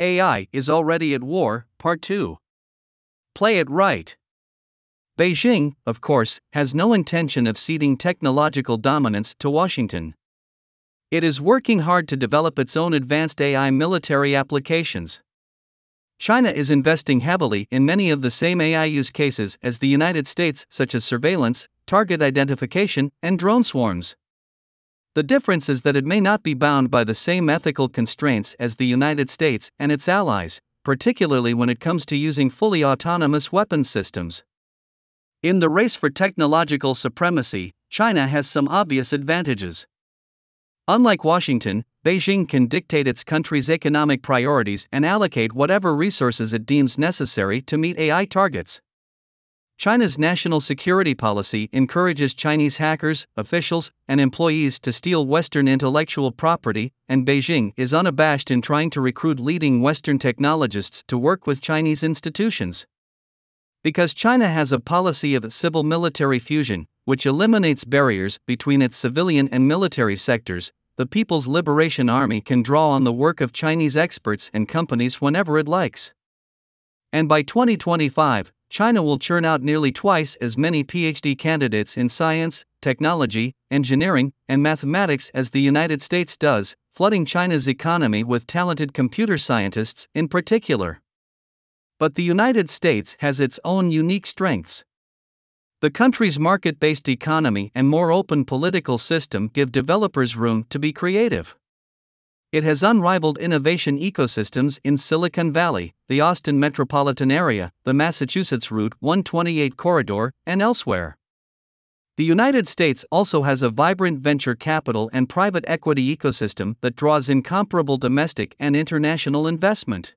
AI is already at war, Part 2. Play it right. Beijing, of course, has no intention of ceding technological dominance to Washington. It is working hard to develop its own advanced AI military applications. China is investing heavily in many of the same AI use cases as the United States, such as surveillance, target identification, and drone swarms. The difference is that it may not be bound by the same ethical constraints as the United States and its allies, particularly when it comes to using fully autonomous weapons systems. In the race for technological supremacy, China has some obvious advantages. Unlike Washington, Beijing can dictate its country's economic priorities and allocate whatever resources it deems necessary to meet AI targets. China's national security policy encourages Chinese hackers, officials, and employees to steal Western intellectual property, and Beijing is unabashed in trying to recruit leading Western technologists to work with Chinese institutions. Because China has a policy of civil military fusion, which eliminates barriers between its civilian and military sectors, the People's Liberation Army can draw on the work of Chinese experts and companies whenever it likes. And by 2025, China will churn out nearly twice as many PhD candidates in science, technology, engineering, and mathematics as the United States does, flooding China's economy with talented computer scientists in particular. But the United States has its own unique strengths. The country's market based economy and more open political system give developers room to be creative. It has unrivaled innovation ecosystems in Silicon Valley, the Austin metropolitan area, the Massachusetts Route 128 corridor, and elsewhere. The United States also has a vibrant venture capital and private equity ecosystem that draws incomparable domestic and international investment.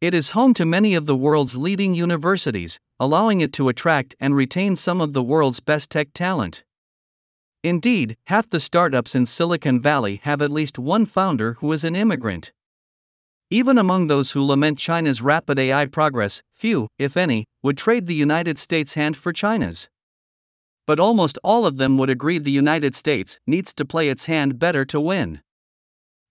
It is home to many of the world's leading universities, allowing it to attract and retain some of the world's best tech talent. Indeed, half the startups in Silicon Valley have at least one founder who is an immigrant. Even among those who lament China's rapid AI progress, few, if any, would trade the United States' hand for China's. But almost all of them would agree the United States needs to play its hand better to win.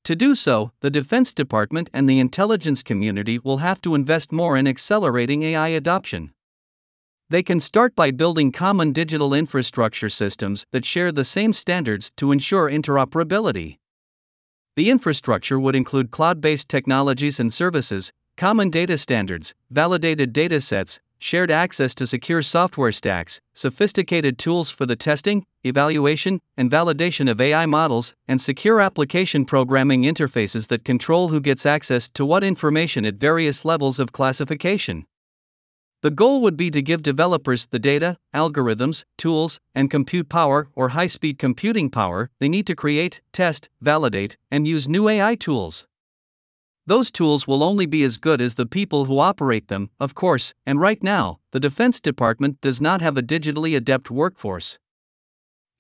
To do so, the Defense Department and the intelligence community will have to invest more in accelerating AI adoption. They can start by building common digital infrastructure systems that share the same standards to ensure interoperability. The infrastructure would include cloud based technologies and services, common data standards, validated datasets, shared access to secure software stacks, sophisticated tools for the testing, evaluation, and validation of AI models, and secure application programming interfaces that control who gets access to what information at various levels of classification. The goal would be to give developers the data, algorithms, tools, and compute power or high speed computing power they need to create, test, validate, and use new AI tools. Those tools will only be as good as the people who operate them, of course, and right now, the Defense Department does not have a digitally adept workforce.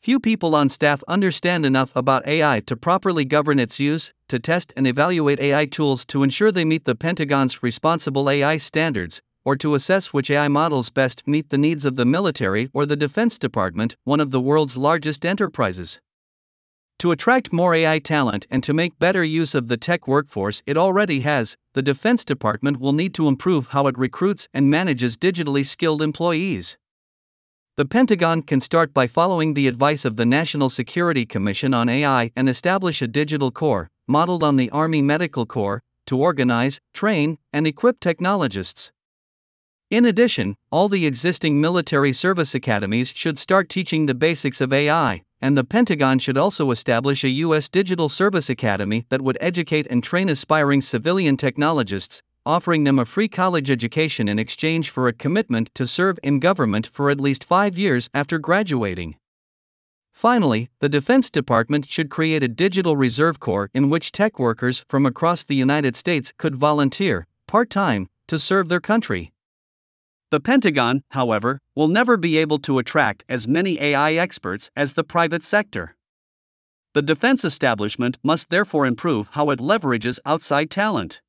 Few people on staff understand enough about AI to properly govern its use, to test and evaluate AI tools to ensure they meet the Pentagon's responsible AI standards, or to assess which AI models best meet the needs of the military or the Defense Department, one of the world's largest enterprises. To attract more AI talent and to make better use of the tech workforce it already has, the Defense Department will need to improve how it recruits and manages digitally skilled employees. The Pentagon can start by following the advice of the National Security Commission on AI and establish a digital corps, modeled on the Army Medical Corps, to organize, train, and equip technologists. In addition, all the existing military service academies should start teaching the basics of AI, and the Pentagon should also establish a U.S. Digital Service Academy that would educate and train aspiring civilian technologists, offering them a free college education in exchange for a commitment to serve in government for at least five years after graduating. Finally, the Defense Department should create a digital reserve corps in which tech workers from across the United States could volunteer, part time, to serve their country. The Pentagon, however, will never be able to attract as many AI experts as the private sector. The defense establishment must therefore improve how it leverages outside talent.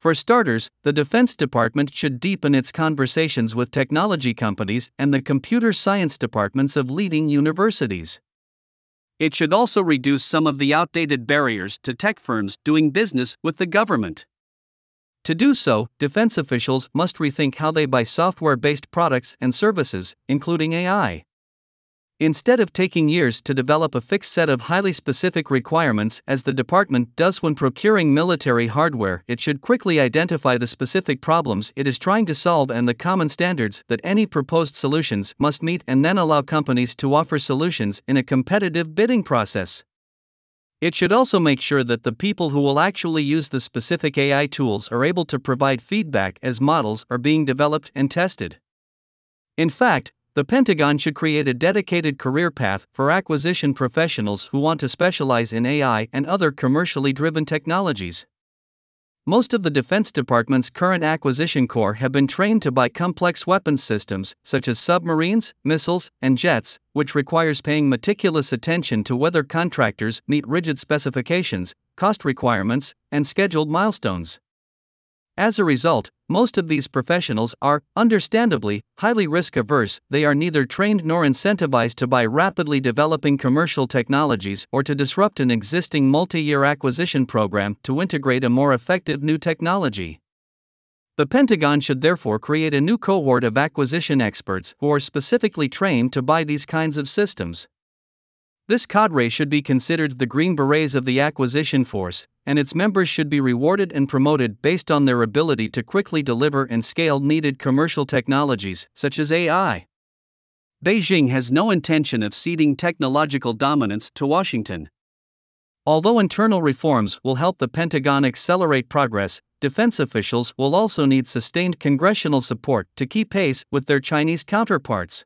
For starters, the Defense Department should deepen its conversations with technology companies and the computer science departments of leading universities. It should also reduce some of the outdated barriers to tech firms doing business with the government. To do so, defense officials must rethink how they buy software based products and services, including AI. Instead of taking years to develop a fixed set of highly specific requirements, as the department does when procuring military hardware, it should quickly identify the specific problems it is trying to solve and the common standards that any proposed solutions must meet, and then allow companies to offer solutions in a competitive bidding process. It should also make sure that the people who will actually use the specific AI tools are able to provide feedback as models are being developed and tested. In fact, the Pentagon should create a dedicated career path for acquisition professionals who want to specialize in AI and other commercially driven technologies. Most of the Defense Department's current acquisition corps have been trained to buy complex weapons systems, such as submarines, missiles, and jets, which requires paying meticulous attention to whether contractors meet rigid specifications, cost requirements, and scheduled milestones. As a result, most of these professionals are, understandably, highly risk averse. They are neither trained nor incentivized to buy rapidly developing commercial technologies or to disrupt an existing multi year acquisition program to integrate a more effective new technology. The Pentagon should therefore create a new cohort of acquisition experts who are specifically trained to buy these kinds of systems. This cadre should be considered the Green Berets of the acquisition force, and its members should be rewarded and promoted based on their ability to quickly deliver and scale needed commercial technologies, such as AI. Beijing has no intention of ceding technological dominance to Washington. Although internal reforms will help the Pentagon accelerate progress, defense officials will also need sustained congressional support to keep pace with their Chinese counterparts.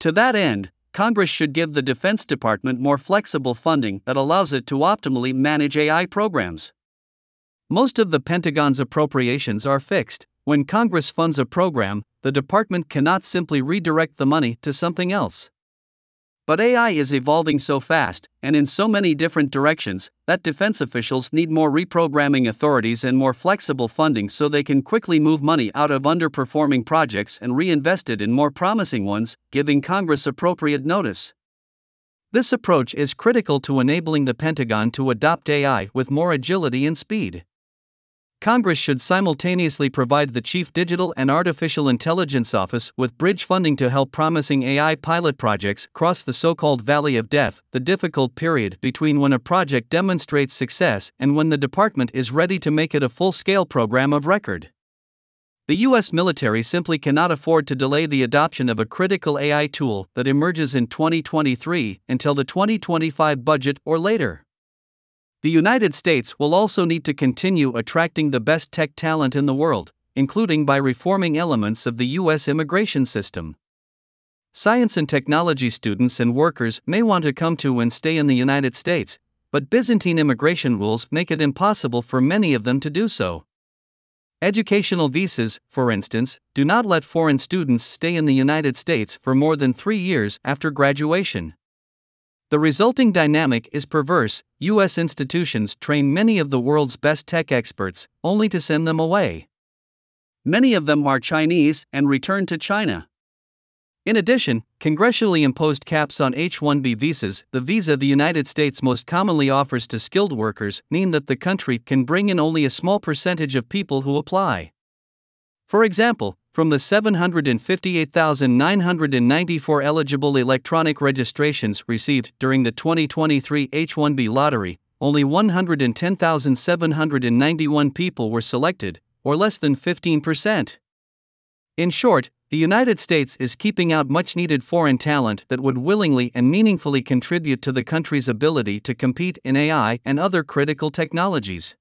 To that end, Congress should give the Defense Department more flexible funding that allows it to optimally manage AI programs. Most of the Pentagon's appropriations are fixed. When Congress funds a program, the department cannot simply redirect the money to something else. But AI is evolving so fast, and in so many different directions, that defense officials need more reprogramming authorities and more flexible funding so they can quickly move money out of underperforming projects and reinvest it in more promising ones, giving Congress appropriate notice. This approach is critical to enabling the Pentagon to adopt AI with more agility and speed. Congress should simultaneously provide the Chief Digital and Artificial Intelligence Office with bridge funding to help promising AI pilot projects cross the so called Valley of Death, the difficult period between when a project demonstrates success and when the department is ready to make it a full scale program of record. The U.S. military simply cannot afford to delay the adoption of a critical AI tool that emerges in 2023 until the 2025 budget or later. The United States will also need to continue attracting the best tech talent in the world, including by reforming elements of the U.S. immigration system. Science and technology students and workers may want to come to and stay in the United States, but Byzantine immigration rules make it impossible for many of them to do so. Educational visas, for instance, do not let foreign students stay in the United States for more than three years after graduation. The resulting dynamic is perverse. U.S. institutions train many of the world's best tech experts, only to send them away. Many of them are Chinese and return to China. In addition, congressionally imposed caps on H 1B visas, the visa the United States most commonly offers to skilled workers, mean that the country can bring in only a small percentage of people who apply. For example, from the 758,994 eligible electronic registrations received during the 2023 H 1B lottery, only 110,791 people were selected, or less than 15%. In short, the United States is keeping out much needed foreign talent that would willingly and meaningfully contribute to the country's ability to compete in AI and other critical technologies.